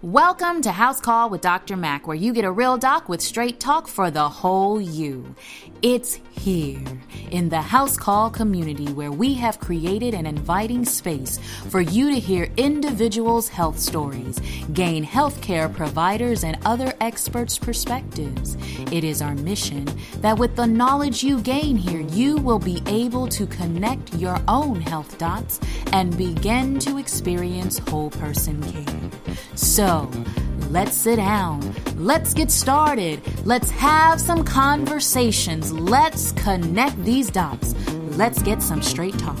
Welcome to House Call with Dr. Mac, where you get a real doc with straight talk for the whole you. It's here in the House Call community where we have created an inviting space for you to hear individuals' health stories, gain healthcare providers and other experts' perspectives. It is our mission that with the knowledge you gain here, you will be able to connect your own health dots and begin to experience whole person care. So, let's sit down. Let's get started. Let's have some conversations. Let's connect these dots. Let's get some straight talk.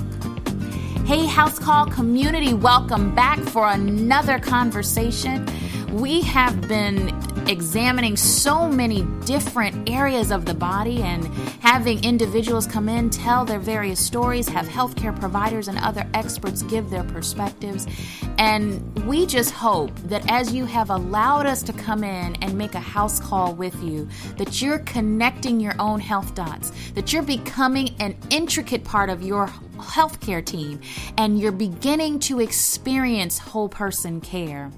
Hey, House Call community, welcome back for another conversation. We have been examining so many different areas of the body and having individuals come in, tell their various stories, have healthcare providers and other experts give their perspectives. And we just hope that as you have allowed us to come in and make a house call with you, that you're connecting your own health dots, that you're becoming an intricate part of your healthcare team, and you're beginning to experience whole person care.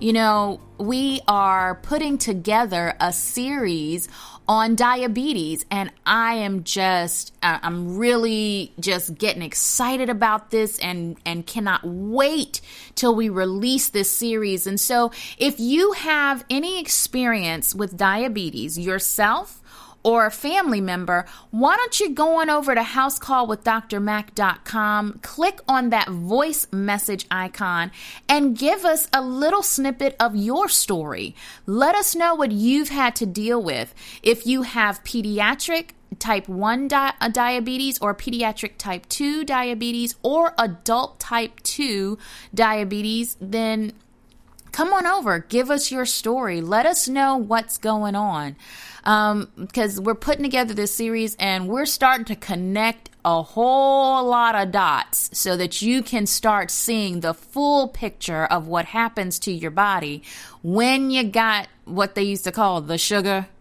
You know, we are putting together a series on diabetes and I am just uh, I'm really just getting excited about this and and cannot wait till we release this series. And so if you have any experience with diabetes yourself or a family member, why don't you go on over to housecallwithdrmac.com, click on that voice message icon, and give us a little snippet of your story. Let us know what you've had to deal with. If you have pediatric, type 1 di- uh, diabetes or pediatric type 2 diabetes or adult type 2 diabetes, then come on over. Give us your story. Let us know what's going on because um, we're putting together this series and we're starting to connect a whole lot of dots so that you can start seeing the full picture of what happens to your body when you got what they used to call the sugar.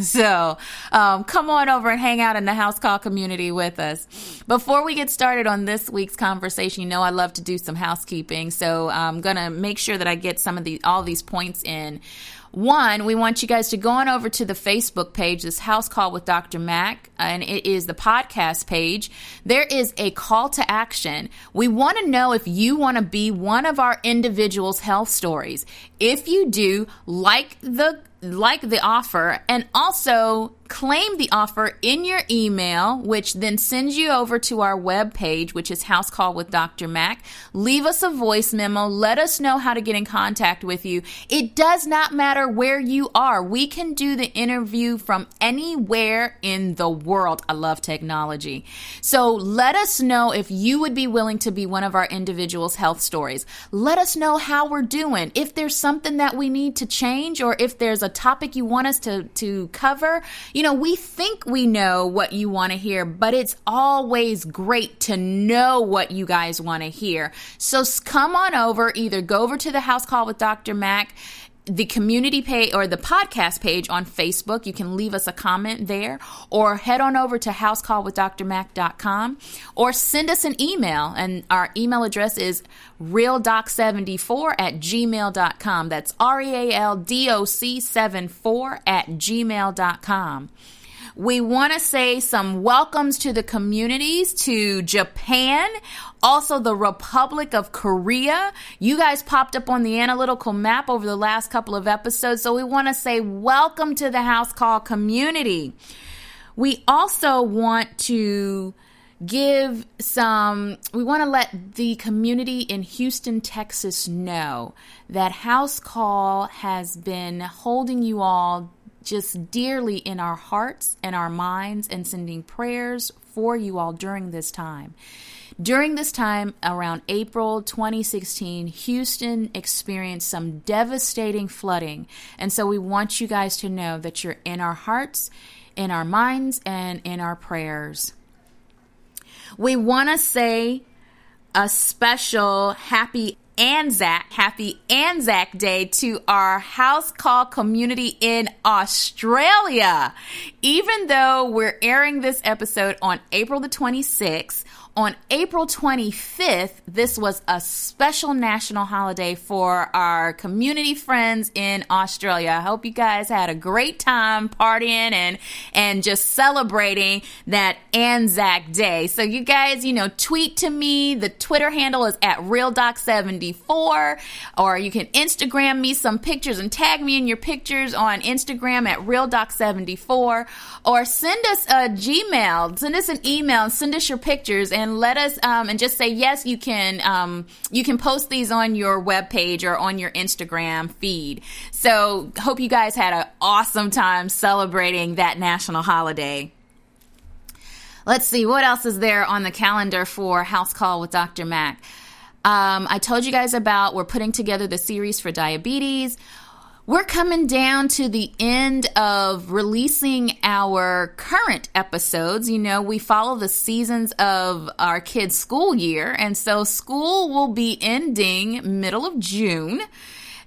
So um, come on over and hang out in the house call community with us. Before we get started on this week's conversation you know i love to do some housekeeping. So i'm gonna make sure that i get some of the all these points in one, we want you guys to go on over to the Facebook page, this house call with Dr. Mac, and it is the podcast page. There is a call to action. We want to know if you want to be one of our individuals' health stories. If you do, like the like the offer and also claim the offer in your email, which then sends you over to our web page, which is House Call with Dr. Mac. Leave us a voice memo. Let us know how to get in contact with you. It does not matter where you are. We can do the interview from anywhere in the world. I love technology. So let us know if you would be willing to be one of our individuals' health stories. Let us know how we're doing. If there's something that we need to change or if there's a topic you want us to, to cover, you know, we think we know what you want to hear, but it's always great to know what you guys want to hear. So come on over, either go over to the house call with Dr. Mac the community page or the podcast page on Facebook. You can leave us a comment there or head on over to housecallwithdrmac.com or send us an email. And our email address is realdoc74 at gmail.com. That's R E A L D O C 74 at gmail.com. We want to say some welcomes to the communities to Japan, also the Republic of Korea. You guys popped up on the analytical map over the last couple of episodes, so we want to say welcome to the House Call community. We also want to give some, we want to let the community in Houston, Texas know that House Call has been holding you all just dearly in our hearts and our minds and sending prayers for you all during this time. During this time, around April 2016, Houston experienced some devastating flooding. And so we want you guys to know that you're in our hearts, in our minds, and in our prayers. We want to say a special happy Anzac, happy Anzac Day to our house call community in Australia. Even though we're airing this episode on April the 26th, on April 25th, this was a special national holiday for our community friends in Australia. I hope you guys had a great time partying and, and just celebrating that Anzac Day. So you guys, you know, tweet to me. The Twitter handle is at RealDoc74 or you can Instagram me some pictures and tag me in your pictures on Instagram at RealDoc74 or send us a Gmail, send us an email, and send us your pictures and and let us um, and just say yes. You can um, you can post these on your web page or on your Instagram feed. So hope you guys had an awesome time celebrating that national holiday. Let's see what else is there on the calendar for House Call with Dr. Mac. Um, I told you guys about we're putting together the series for diabetes. We're coming down to the end of releasing our current episodes. You know, we follow the seasons of our kids' school year, and so school will be ending middle of June.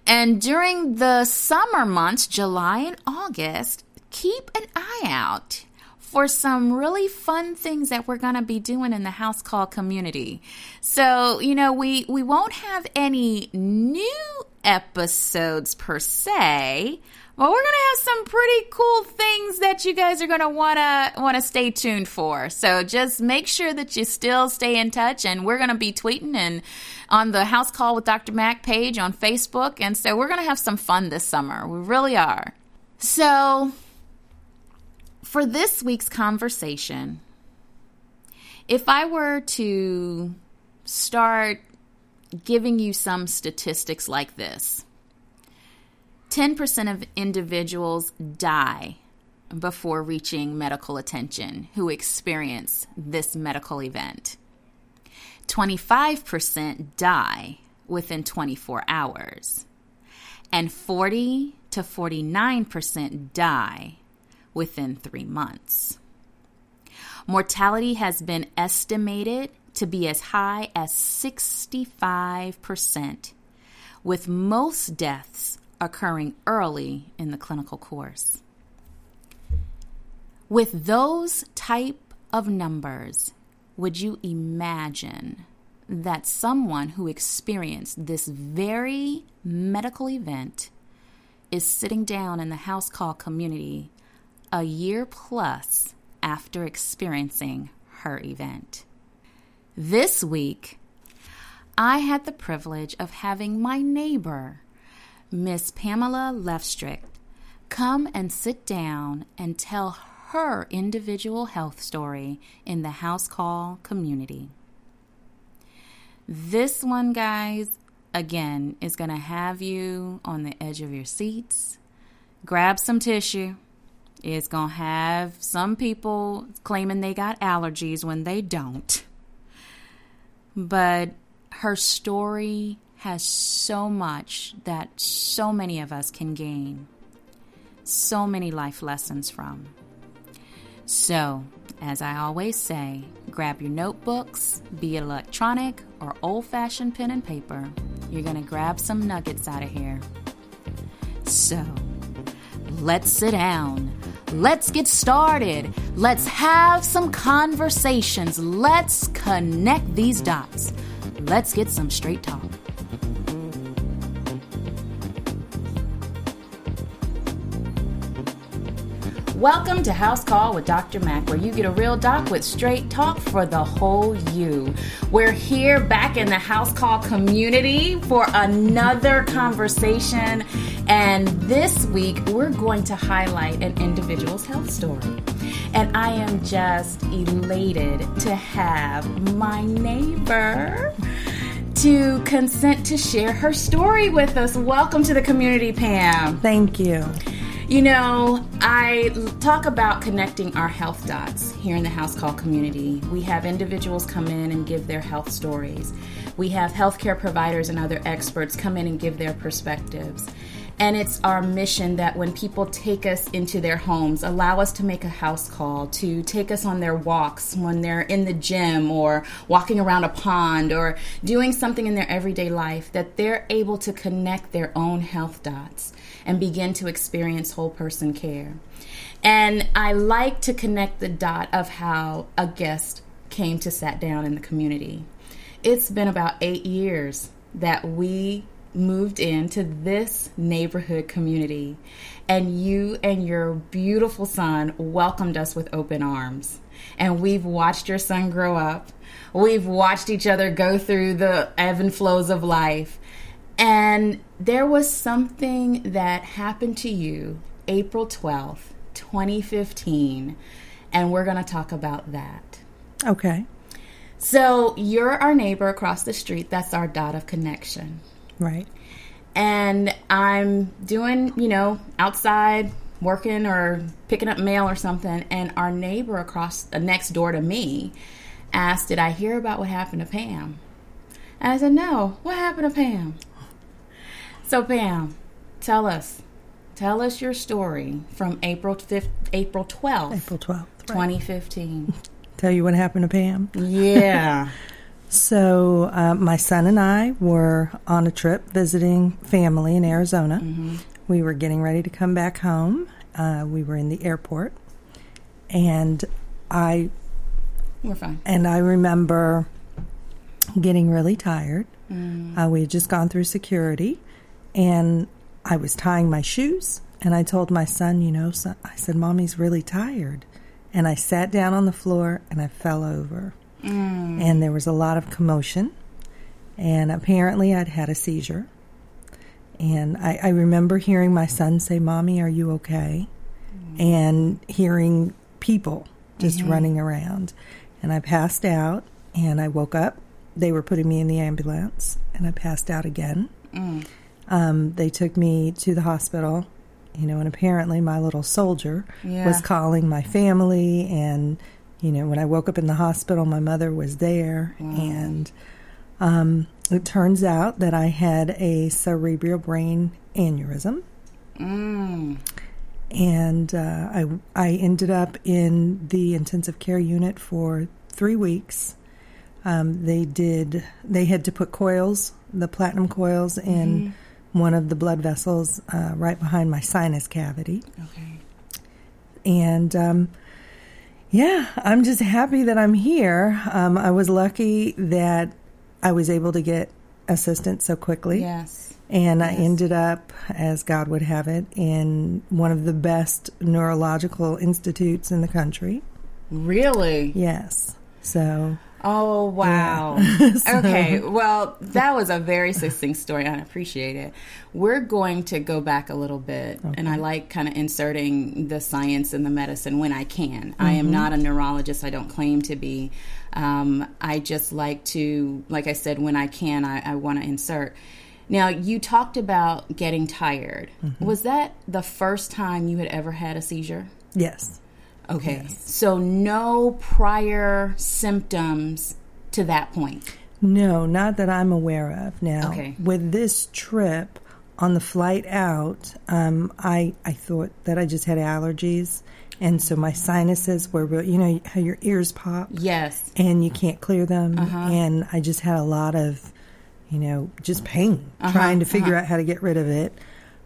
And during the summer months, July and August, keep an eye out for some really fun things that we're going to be doing in the house call community. So, you know, we we won't have any new episodes per se, but we're going to have some pretty cool things that you guys are going to want to want to stay tuned for. So just make sure that you still stay in touch and we're going to be tweeting and on the House Call with Dr. Mac page on Facebook and so we're going to have some fun this summer. We really are. So, for this week's conversation, if I were to start giving you some statistics like this 10% of individuals die before reaching medical attention who experience this medical event. 25% die within 24 hours. And 40 to 49% die within three months. Mortality has been estimated to be as high as 65%, with most deaths occurring early in the clinical course. With those type of numbers, would you imagine that someone who experienced this very medical event is sitting down in the house call community a year plus after experiencing her event. This week, I had the privilege of having my neighbor, Miss Pamela Lefstrick, come and sit down and tell her individual health story in the house call community. This one, guys, again, is going to have you on the edge of your seats. Grab some tissue it's going to have some people claiming they got allergies when they don't. But her story has so much that so many of us can gain, so many life lessons from. So, as I always say, grab your notebooks, be it electronic or old fashioned pen and paper. You're going to grab some nuggets out of here. So, let's sit down Let's get started. Let's have some conversations. Let's connect these dots. Let's get some straight talk. Welcome to House Call with Dr. Mac, where you get a real doc with straight talk for the whole you. We're here back in the House Call community for another conversation. And this week, we're going to highlight an individual's health story. And I am just elated to have my neighbor to consent to share her story with us. Welcome to the community, Pam. Thank you. You know, I talk about connecting our health dots here in the House Call community. We have individuals come in and give their health stories. We have healthcare providers and other experts come in and give their perspectives. And it's our mission that when people take us into their homes, allow us to make a house call, to take us on their walks when they're in the gym or walking around a pond or doing something in their everyday life, that they're able to connect their own health dots and begin to experience whole person care. And I like to connect the dot of how a guest came to sat down in the community. It's been about eight years that we moved into this neighborhood community, and you and your beautiful son welcomed us with open arms. And we've watched your son grow up. We've watched each other go through the ebb and flows of life. And there was something that happened to you April 12th, 2015, and we're going to talk about that. Okay. So, you're our neighbor across the street. That's our dot of connection. Right. And I'm doing, you know, outside working or picking up mail or something, and our neighbor across uh, next door to me asked, Did I hear about what happened to Pam? And I said, No, what happened to Pam? So, Pam, tell us. Tell us your story from April 5th, April 12th, April 12th. Right. 2015. Tell you what happened to Pam. Yeah. So, uh, my son and I were on a trip visiting family in Arizona. We were getting ready to come back home. Uh, we were in the airport, and I We're fine. and I remember getting really tired. Uh, we had just gone through security, and I was tying my shoes. And I told my son, you know, son, I said, "Mommy's really tired," and I sat down on the floor and I fell over, Mm. and there was a lot of commotion, and apparently I'd had a seizure. And I, I remember hearing my son say, "Mommy, are you okay?" Mm. and hearing people just mm-hmm. running around. And I passed out and I woke up. They were putting me in the ambulance and I passed out again. Mm. Um, they took me to the hospital, you know, and apparently my little soldier Yeah. was calling my family. And, you know, when I woke up in the hospital, my mother was there. And um, it turns out that I had a cerebral brain aneurysm Mm. and uh, I I ended up in the intensive care unit for three weeks. Um, they did they had to put coils, the platinum coils, in one of the blood vessels uh, right behind my sinus cavity, Okay. and um, yeah, I'm just happy that I'm here. Um, I was lucky that I was able to get assistance so quickly. Yes. And I ended up, as God would have it, in one of the best neurological institutes in the country. Really? Yes. So, Oh, wow. So- okay. Well, that was a very succinct story. and I appreciate it. We're going to go back a little bit, and I like kind of inserting the science and the medicine when I can. I am not a neurologist, I don't claim to be. Um, I just like to, like I said, when I can, I, I want to insert. Now, you talked about getting tired. Was that the first time you had ever had a seizure? yes. Okay. So no prior symptoms to that point. No, not that I'm aware of. Now, Okay. with this trip on the flight out, um, I, I thought that I just had allergies. And so my sinuses were, real, you know, how your ears pop. Yes. and you can't clear them. Uh-huh. And I just had a lot of, you know, just pain Uh-huh, trying to figure out how to get rid of it.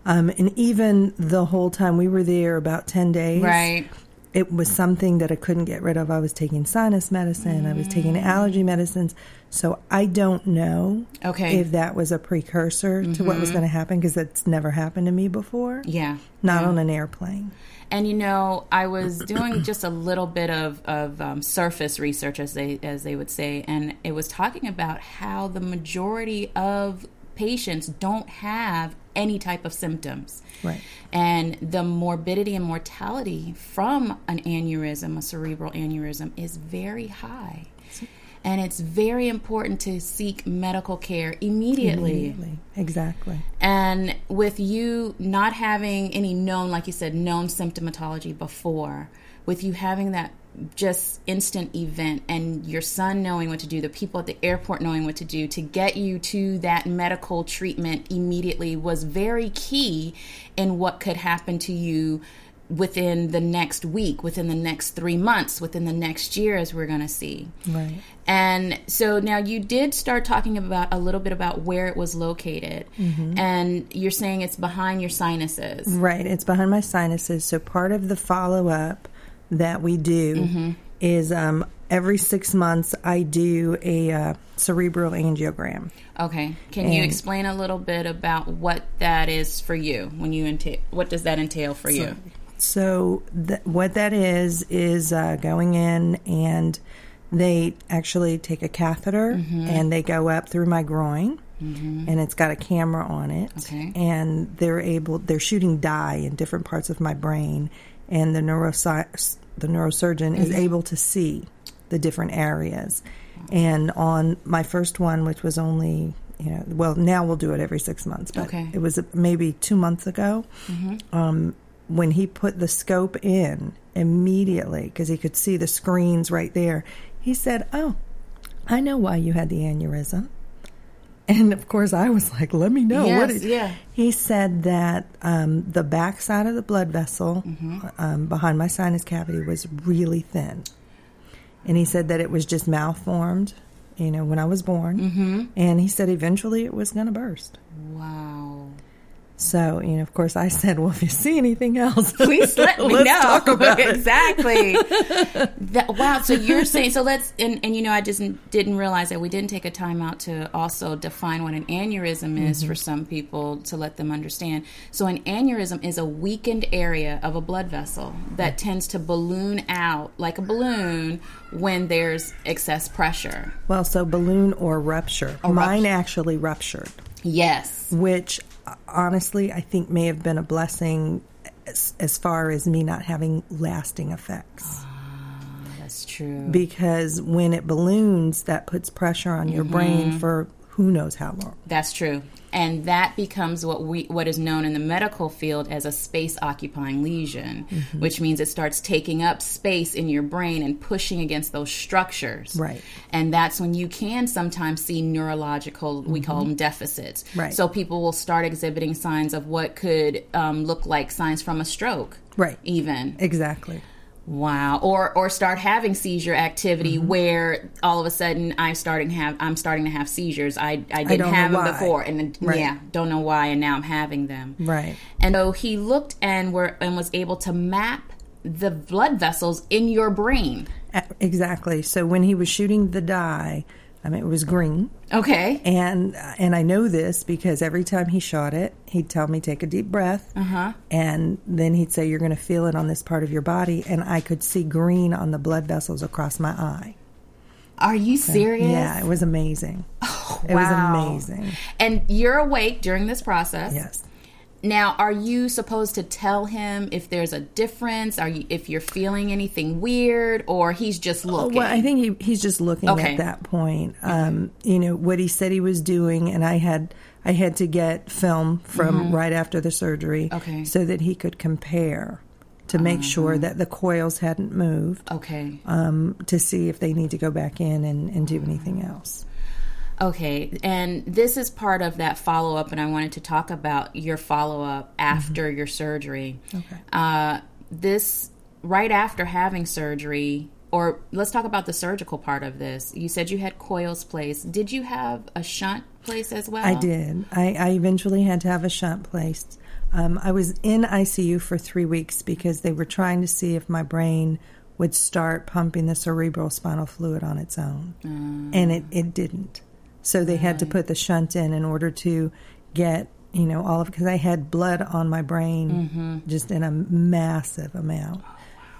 Um, and even the whole time we were there, about 10 days, Right. It was something that I couldn't get rid of. I was taking sinus medicine, I was taking Mm. allergy medicines. So I don't know Okay. if that was a precursor to what was going to happen because that's never happened to me before. Yeah. Not Yeah. on an airplane. And you know, I was doing just a little bit of, of um, surface research, as they as they would say, and it was talking about how the majority of patients don't have any type of symptoms. Right. And the morbidity and mortality from an aneurysm, a cerebral aneurysm, is very high. And it's very important to seek medical care immediately. Immediately. Exactly. And with you not having any known, like you said, known symptomatology before, with you having that just instant event and your son knowing what to do, the people at the airport knowing what to do to get you to that medical treatment immediately was very key in what could happen to you within the next week, within the next three months, within the next year, as we're going to see. Right. And so now you did start talking about a little bit about where it was located. Mm-hmm. And you're saying it's behind your sinuses. Right. It's behind my sinuses. So part of the follow up that we do is um, every six months I do a uh, cerebral angiogram. Okay. Can you explain a little bit about what that is for you when you entail? What does that entail for you? So th- what that is is uh, going in and they actually take a catheter and they go up through my groin. And it's got a camera on it, Okay. and they're able. They're shooting dye in different parts of my brain, and the neurosi- the neurosurgeon is able to see the different areas. And on my first one, which was only, you know, well, now we'll do it every six months, but Okay. it was maybe two months ago. Um, when he put the scope in immediately, because he could see the screens right there, he said, "Oh, I know why you had the aneurysm." And of course, I was like, "Let me know what." Yes, It, yeah. He said that um, the back side of the blood vessel Mm-hmm. um, behind my sinus cavity was really thin, and he said that it was just malformed, you know, when I was born. Mm-hmm. And he said eventually it was going to burst. Wow. So, you know, of course, I said, "Well, if you see anything else, Please let me let's know. talk about exactly. That, wow. So you're saying so? Let's and, and you know I just didn't realize that we didn't take a time out to also define what an aneurysm is Mm-hmm. for some people to let them understand. So an aneurysm is a weakened area of a blood vessel that tends to balloon out like a balloon when there's excess pressure. Well, so balloon or rupture. Mine actually ruptured, Yes. which honestly I think may have been a blessing as, as far as me not having lasting effects. That's true. Because when it balloons, that puts pressure on your brain Mm-hmm. for who knows how long. That's true. And that becomes what we what is known in the medical field as a space occupying lesion, Mm-hmm. which means it starts taking up space in your brain and pushing against those structures. Right. And that's when you can sometimes see neurological, we call them deficits. Mm-hmm. Right. So people will start exhibiting signs of what could um, look like signs from a stroke. Right. Even. Exactly. Wow. Or or start having seizure activity Mm-hmm. where all of a sudden I'm starting have I'm starting to have seizures. I I didn't don't have them why. before and then, Right. yeah, don't know why and now I'm having them. Right. And so he looked and were and was able to map the blood vessels in your brain. Exactly. So when he was shooting the dye, I mean, it was green. Okay. And and I know this because every time he shot it, he'd tell me take a deep breath, uh-huh. and then he'd say you're going to feel it on this part of your body, and I could see green on the blood vessels across my eye. Are you serious? Yeah, it was amazing. it wow. was amazing. And you're awake during this process. Yes. Now, are you supposed to tell him if there's a difference? Are you if you're feeling anything weird, or he's just looking? Well, I think he, he's just looking Okay. at that point. Um, you know what he said he was doing, and I had I had to get film from right after the surgery, Mm-hmm. Okay. so that he could compare to make sure that the coils hadn't moved, okay. um, to see if they need to go back in and, and do anything else. Okay, and this is part of that follow up, and I wanted to talk about your follow up after your surgery. Okay. Uh, this right after having surgery, or let's talk about the surgical part of this. You said you had coils placed. Did you have a shunt placed as well? I did. I, I eventually had to have a shunt placed. Um, I was in ICU for three weeks because they were trying to see if my brain would start pumping the cerebral spinal fluid on its own. And it, it didn't. So they had to mm. put the shunt in in order to get, you know, all of because I had blood on my brain mm-hmm. just in a massive amount. Oh,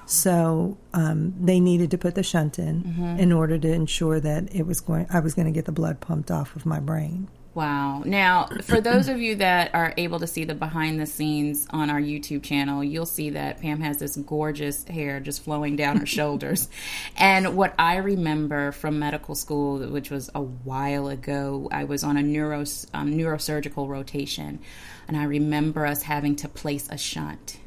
so um, they needed to put the shunt in mm-hmm. in order to ensure that it was going. I was going to get the blood pumped off of my brain. Wow. Now, for those of you that are able to see the behind the scenes on our YouTube channel, you'll see that Pam has this gorgeous hair just flowing down her shoulders. And what I remember from medical school, which was a while ago, I was on a neuro, um, neurosurgical rotation. And I remember us having to place a shunt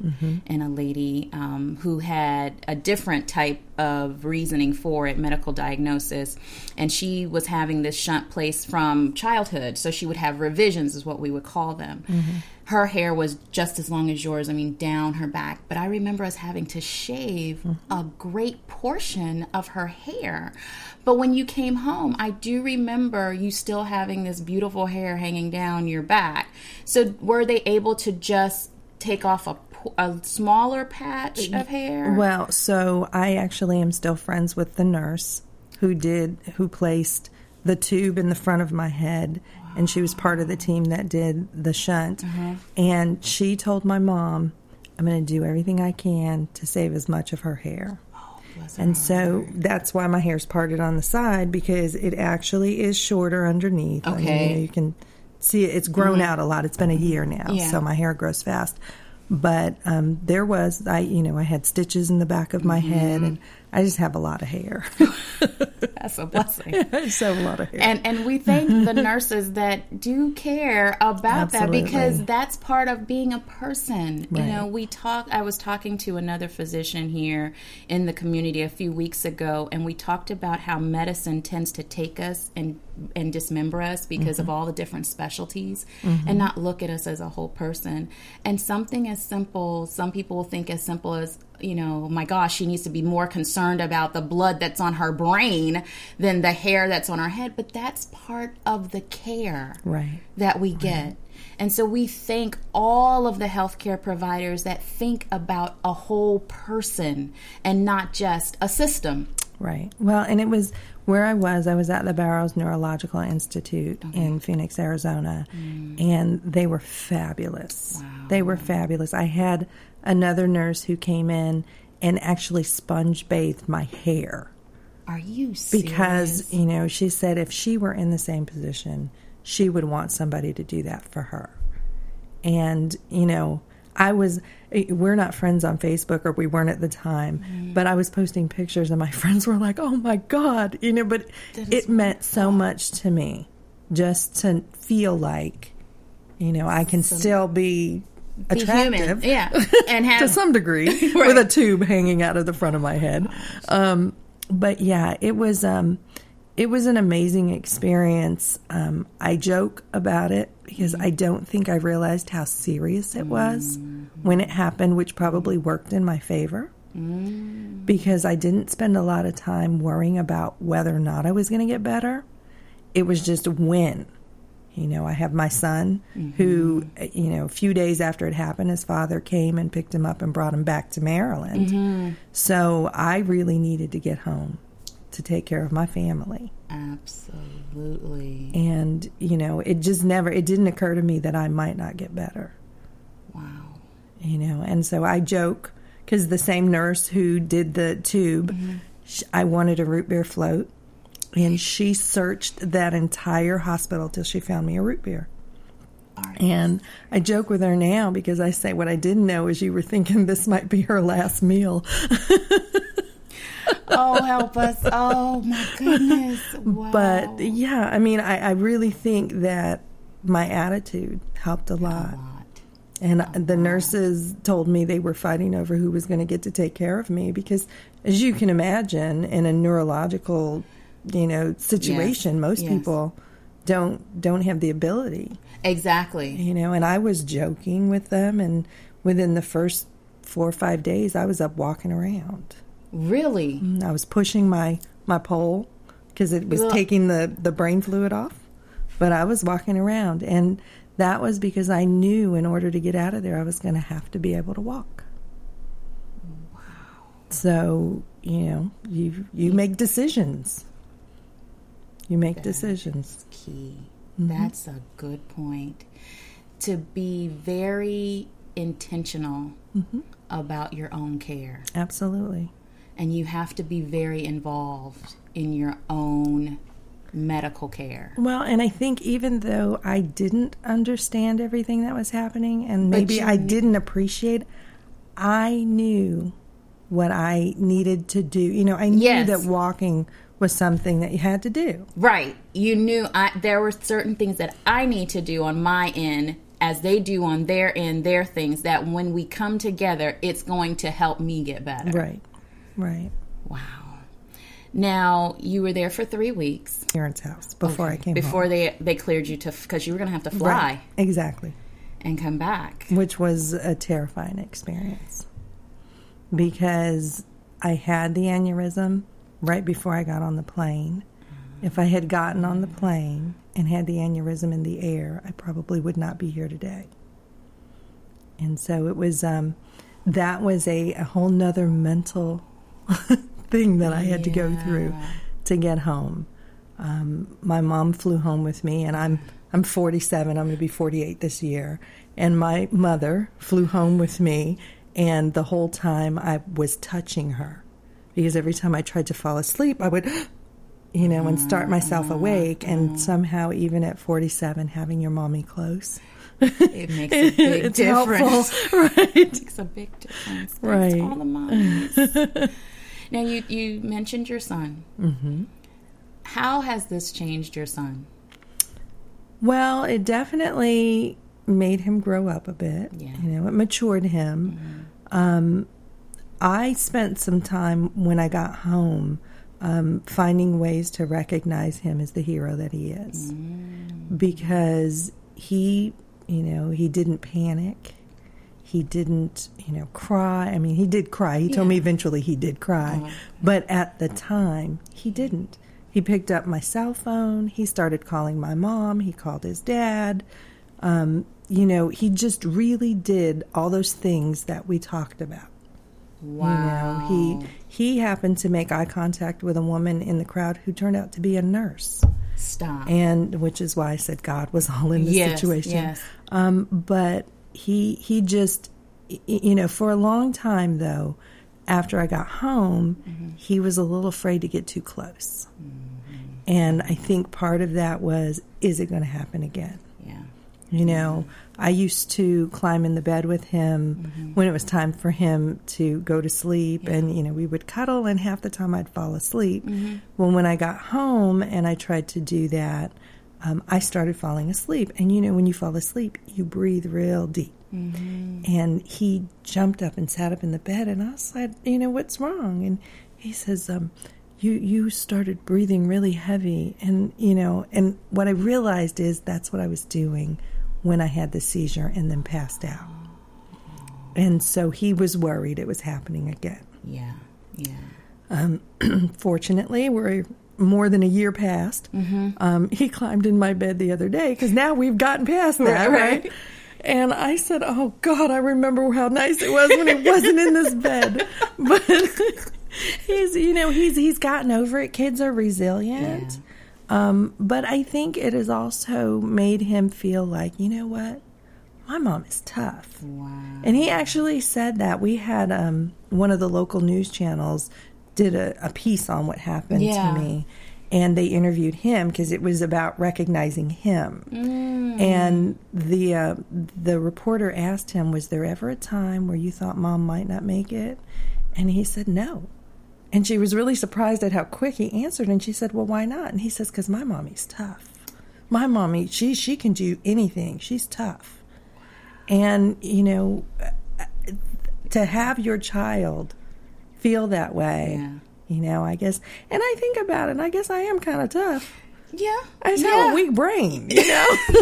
in a lady um, who had a different type of reasoning for it, medical diagnosis. And she was having this shunt placed from childhood. So she would have revisions, is what we would call them. Mm-hmm. Her hair was just as long as yours, I mean, down her back. But I remember us having to shave mm-hmm. a great portion of her hair. But when you came home, I do remember you still having this beautiful hair hanging down your back. So were they able to just take off a a smaller patch of hair? Well, so I actually am still friends with the nurse who did who placed the tube in the front of my head and she was part of the team that did the shunt uh-huh. and she told my mom I'm going to do everything I can to save as much of her hair. Oh, and so that's why my hair's parted on the side because it actually is shorter underneath. I mean, Okay. you, know, you can see it, it's grown mm-hmm. out a lot. It's been a year now, Yeah. so my hair grows fast. But um, there was, I you know, I had stitches in the back of my head, and I just have a lot of hair. That's a blessing. I just have a lot of hair. And and we thank the nurses that do care about Absolutely. that because that's part of being a person. You know, we talk I was talking to another physician here in the community a few weeks ago and we talked about how medicine tends to take us and and dismember us because Mm-hmm. of all the different specialties and not look at us as a whole person. And something as simple, some people will think as simple as you know, my gosh, she needs to be more concerned about the blood that's on her brain than the hair that's on her head. But that's part of the care right. that we get. And so we thank all of the healthcare providers that think about a whole person and not just a system. Right. Well, and it was where I was. I was at the Barrows Neurological Institute in Phoenix, Arizona, mm. and they were fabulous. They were fabulous. I had another nurse who came in and actually sponge bathed my hair Are you serious? because, you know, she said if she were in the same position, she would want somebody to do that for her. And, you know, I was, eh, we're not friends on Facebook or we weren't at the time, but I was posting pictures and my friends were like, oh my God, you know, but it meant so much to me just to feel like, you know, I can still Be attractive. human. Yeah. And have to some degree Right. with a tube hanging out of the front of my head. Um, but yeah, it was um, it was an amazing experience. Um, I joke about it because I don't think I realized how serious it was when it happened, which probably worked in my favor. Because I didn't spend a lot of time worrying about whether or not I was going to get better. It was just when. You know, I have my son who, mm-hmm. you know, a few days after it happened, his father came and picked him up and brought him back to Maryland. Mm-hmm. So I really needed to get home to take care of my family. Absolutely. And, you know, it just never, it didn't occur to me that I might not get better, Wow. you know. And so I joke because the same nurse who did the tube, mm-hmm. sh I wanted a root beer float. And she searched that entire hospital till she found me a root beer. And I joke with her now because I say what I didn't know is you were thinking this might be her last meal. Oh, help us. Oh, my goodness. Wow. But yeah, I mean, I, I really think that my attitude helped a lot. lot. And the nurses told me they were fighting over who was going to get to take care of me because, as you can imagine, in a neurological, you know, situation, most yes. people don't don't have the ability, Exactly. you know. And I was joking with them, and within the first four or five days, I was up walking around. Really? Mm, I was pushing my my pole because it was Ugh. taking the the brain fluid off, but I was walking around, and that was because I knew in order to get out of there, I was going to have to be able to walk. Wow. So you know, you you make decisions. You make decisions. Key. Mm-hmm. That's a good point. To be very intentional Mm-hmm. about your own care. Absolutely. And you have to be very involved in your own medical care. Well, and I think even though I didn't understand everything that was happening and maybe you I didn't appreciate, I knew what I needed to do. You know, I knew Yes. that walking was something that you had to do. Right. You knew I, there were certain things that I need to do on my end as they do on their end, their things, that when we come together, it's going to help me get better. Right. Right. Wow. Now, you were there for three weeks Parents' house before I came before home. they they cleared you to, because you were going to have to fly Right. Exactly. and come back. Which was a terrifying experience because I had the aneurysm right before I got on the plane. If I had gotten on the plane and had the aneurysm in the air, I probably would not be here today. And so it was, um, that was a, a whole nother mental thing that I had to go through to get home. Um, my mom flew home with me, and I'm I'm 47. I'm going to be 48 this year. And my mother flew home with me, and the whole time I was touching her because every time I tried to fall asleep, I would, you know, and start myself awake. And somehow, even at 47, having your mommy close. It makes a big it's difference. helpful, right? It makes a big difference. Right. to all the moms. now, you, you mentioned your son. Mm-hmm. How has this changed your son? Well, it definitely made him grow up a bit. Yeah. You know, it matured him. Um, I spent some time when I got home um, finding ways to recognize him as the hero that he is. Because he, you know, he didn't panic. He didn't, you know, cry. I mean, he did cry. He told me eventually he did cry. But at the time, he didn't. He picked up my cell phone. He started calling my mom. He called his dad. Um, you know, he just really did all those things that we talked about. Wow. You know, he he happened to make eye contact with a woman in the crowd who turned out to be a nurse, Stop. and which is why I said God was all in this Yes, situation. yes. Um, but he he just you know for a long time though, after I got home, Mm-hmm. he was a little afraid to get too close, and I think part of that was is it going to happen again? Yeah. You know, I used to climb in the bed with him when it was time for him to go to sleep, and you know, we would cuddle, and half the time I'd fall asleep. Well, when I got home and I tried to do that, um, I started falling asleep. And you know, when you fall asleep, you breathe real deep. And he jumped up and sat up in the bed, and I said, "You know, what's wrong?" And he says, um, "You you started breathing really heavy." And you know, and what I realized is that's what I was doing when I had the seizure and then passed out. And so he was worried it was happening again. Yeah. Yeah. Fortunately, we're more than a year past. Um, he climbed in my bed the other day because now we've gotten past that, Right, right? And I said, "Oh God, I remember how nice it was when he wasn't in this bed." But he's, you know, he's he's gotten over it. Kids are resilient, um, but I think it has also made him feel like, you know what, my mom is tough. Wow. And he actually said that we had um, one of the local news channels did a, a piece on what happened Yeah. to me, and they interviewed him because it was about recognizing him. And the uh, the reporter asked him, "Was there ever a time where you thought mom might not make it?" And he said, "No." And she was really surprised at how quick he answered. And she said, "Well, why not?" And he says, "Because my mommy's tough. My mommy, she she can do anything. She's tough." And you know, to have your child feel that way, Yeah. you know, I guess. And I think about it. and I guess I am kind of tough. Yeah. I just yeah. have a weak brain, you know.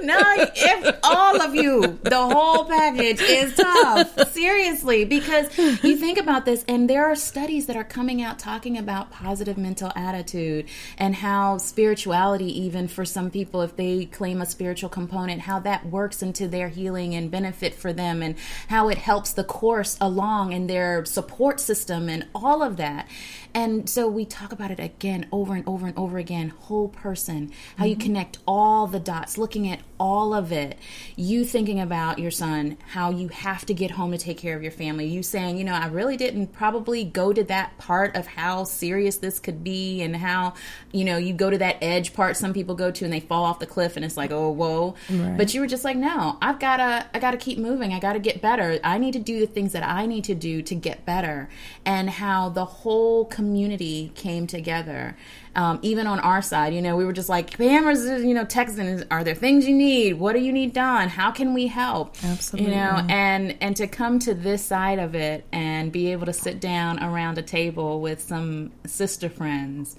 No, if all of you, the whole package is tough. Seriously, because you think about this, and there are studies that are coming out talking about positive mental attitude and how spirituality, even for some people, if they claim a spiritual component, how that works into their healing and benefit for them, and how it helps the course along in their support system and all of that. And so we talk about it again over and over and over again whole person, how you mm-hmm. connect all the dots, looking at all of it. You thinking about your son, how you have to get home to take care of your family. You saying, you know, I really didn't probably go to that part of how serious this could be and how, you know, you go to that edge part some people go to and they fall off the cliff and it's like, oh, whoa. But you were just like, no, I've got to, I got to keep moving. I got to get better. I need to do the things that I need to do to get better. And how the whole community came together. Um, even on our side, you know, we were just like, Pam you know, texting, are there things you need? What do you need done? How can we help? Absolutely. You know, and, and to come to this side of it and be able to sit down around a table with some sister friends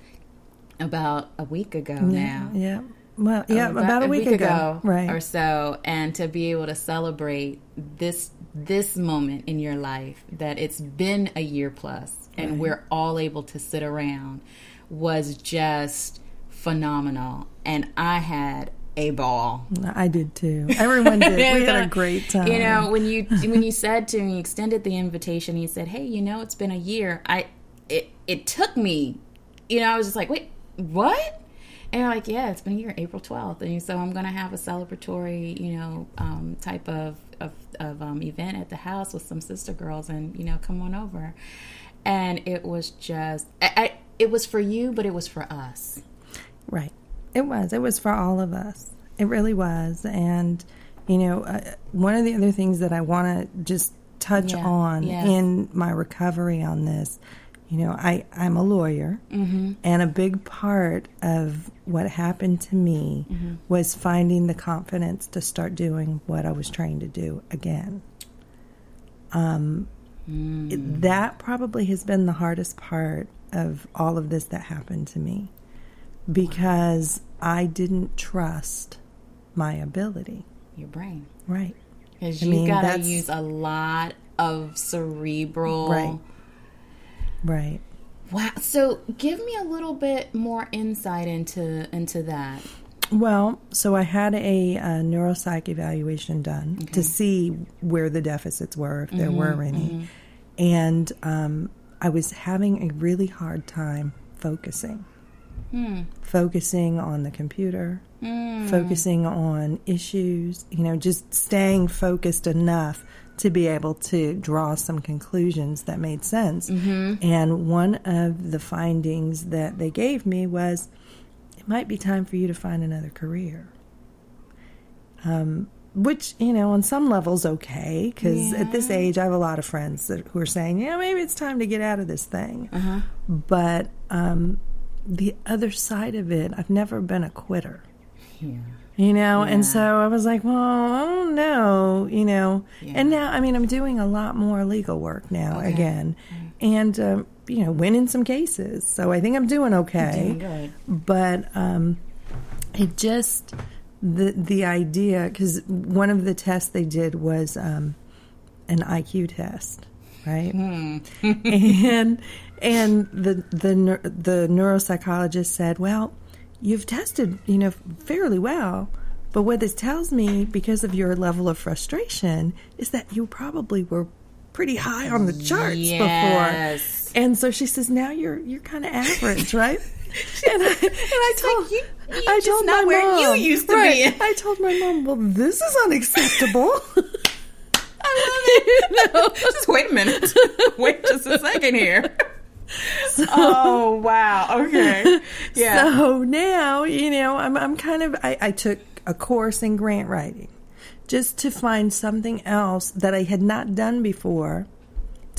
about a week ago now yeah. Well, yeah, about, a week, ago, right? or so and to be able to celebrate this this moment in your life that it's been a year plus and we're all able to sit around was just phenomenal and i had a ball. I did too. Everyone did. We had a great time. You know, when you when you said to me, extended the invitation, you said, "Hey, you know, it's been a year." I it it took me, you know, I was just like, "Wait, what?" And you're like, "Yeah, it's been a year, April twelfth, and so I'm gonna have a celebratory, you know, um, type of of, of um, event at the house with some sister girls, and you know, come on over." And it was just, I, I, it was for you, but it was for us. Right. It was. It was for all of us. It really was. And, you know, uh, one of the other things that I want to just touch Yeah, on in my recovery on this, you know, I, I'm a lawyer, Mm-hmm. and a big part of what happened to me Mm-hmm. was finding the confidence to start doing what I was trained to do again. Um, Mm. it- that probably has been the hardest part of all of this that happened to me because I didn't trust my ability. Your brain. Right. Because you mean, gotta that's- use a lot of cerebral. Right. Right. Wow. So give me a little bit more insight into into that. Well, so I had a, uh neuropsych evaluation done to see where the deficits were, if there were any. And um, I was having a really hard time focusing. Focusing on the computer, focusing on issues, you know, just staying focused enough to be able to draw some conclusions that made sense. And one of the findings that they gave me was it might be time for you to find another career. Um, which, you know, on some levels, okay, because at this age, I have a lot of friends that, who are saying, yeah, maybe it's time to get out of this thing. But um, the other side of it, I've never been a quitter. Yeah. You know, and so I was like, well, I don't know, you know. And now, I mean, I'm doing a lot more legal work now Okay. again, and um, you know, winning some cases. So I think I'm doing okay. Doing. But um, it just the the idea because one of the tests they did was um, an IQ test, right? and and the the the neuropsychologist said, well, you've tested, you know, fairly well. But what this tells me, because of your level of frustration, is that you probably were pretty high on the charts Yes. before. And so she says, now you're you're kind of average, right? And, I, and I told you- you I told not my where you mom, used to right, be. I told my mom, well, this is unacceptable. I love it. no. Just wait a minute. wait just a second here. oh wow. Okay. Yeah. So now, you know, I'm I'm kind of I, I took a course in grant writing just to find something else that I had not done before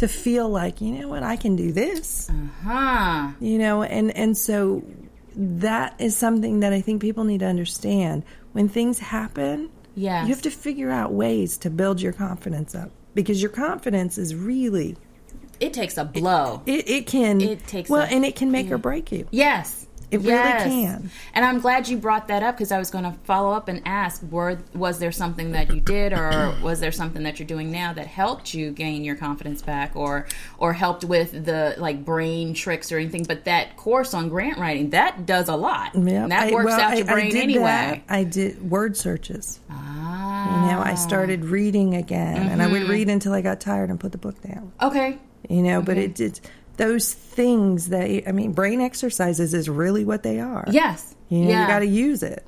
to feel like, you know what, I can do this. huh. You know, and and so that is something that I think people need to understand. When things happen, Yes. you have to figure out ways to build your confidence up because your confidence is really It takes a blow. it, it can It takes well a- and it can make or break you. Yes. It really can. And I'm glad you brought that up because I was going to follow up and ask were, was there something that you did or was there something that you're doing now that helped you gain your confidence back or or helped with the like brain tricks or anything but that course on grant writing that does a lot. Yeah, that I- works well, out I- your I brain did anyway. that. I did word searches. Ah. You know, I started reading again, and I would Mm-hmm. read until I got tired and put the book down. Okay. You know, but Mm-hmm. it did those things that I mean, brain exercises is really what they are. Yes. you know, yeah. you got to use it.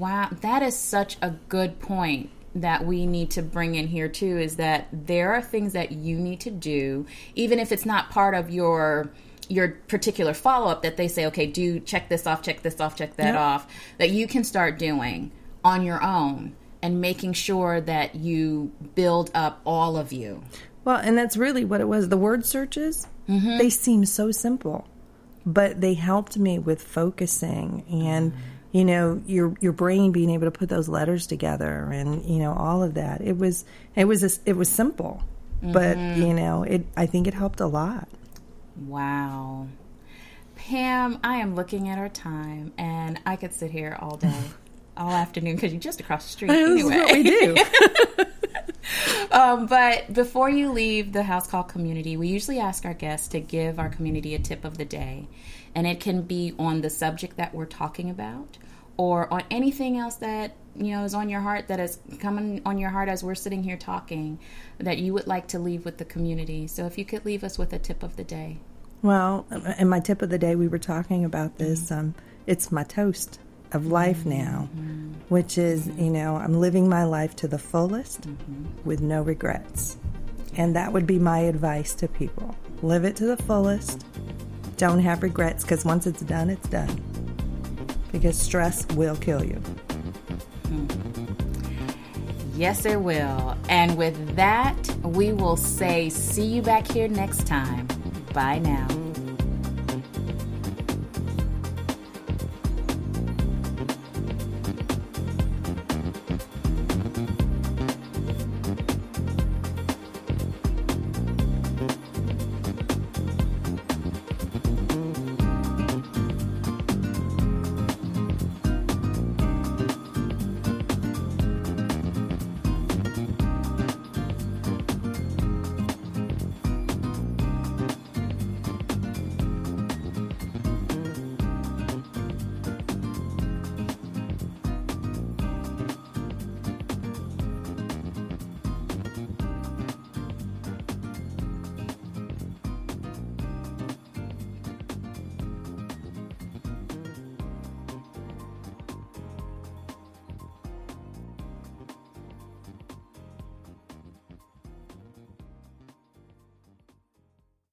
Wow, that is such a good point that we need to bring in here too is that there are things that you need to do even if it's not part of your your particular follow-up that they say okay do check this off check this off check that Yep. off that you can start doing on your own and making sure that you build up all of you Well, and that's really what it was. The word searches, Mm-hmm. they seem so simple, but they helped me with focusing and you know your your brain being able to put those letters together and you know all of that. It was it was a, it was simple, but Mm-hmm. you know it. I think it helped a lot. wow pam i am looking at our time and i could sit here all day all afternoon because you're just across the street This anyway is what we do. Um, but before you leave the house call community, we usually ask our guests to give our community a tip of the day. And it can be on the subject that we're talking about, or on anything else that you know is on your heart that is coming on your heart as we're sitting here talking that you would like to leave with the community. So if you could leave us with a tip of the day. Well, in my tip of the day, we were talking about this. Um, it's my toast of life now, mm-hmm. which is, you know, I'm living my life to the fullest mm-hmm. with no regrets. And that would be my advice to people live it to the fullest. Don't have regrets because once it's done, it's done. Because stress will kill you. Yes, it will. And with that, we will say see you back here next time. Bye now.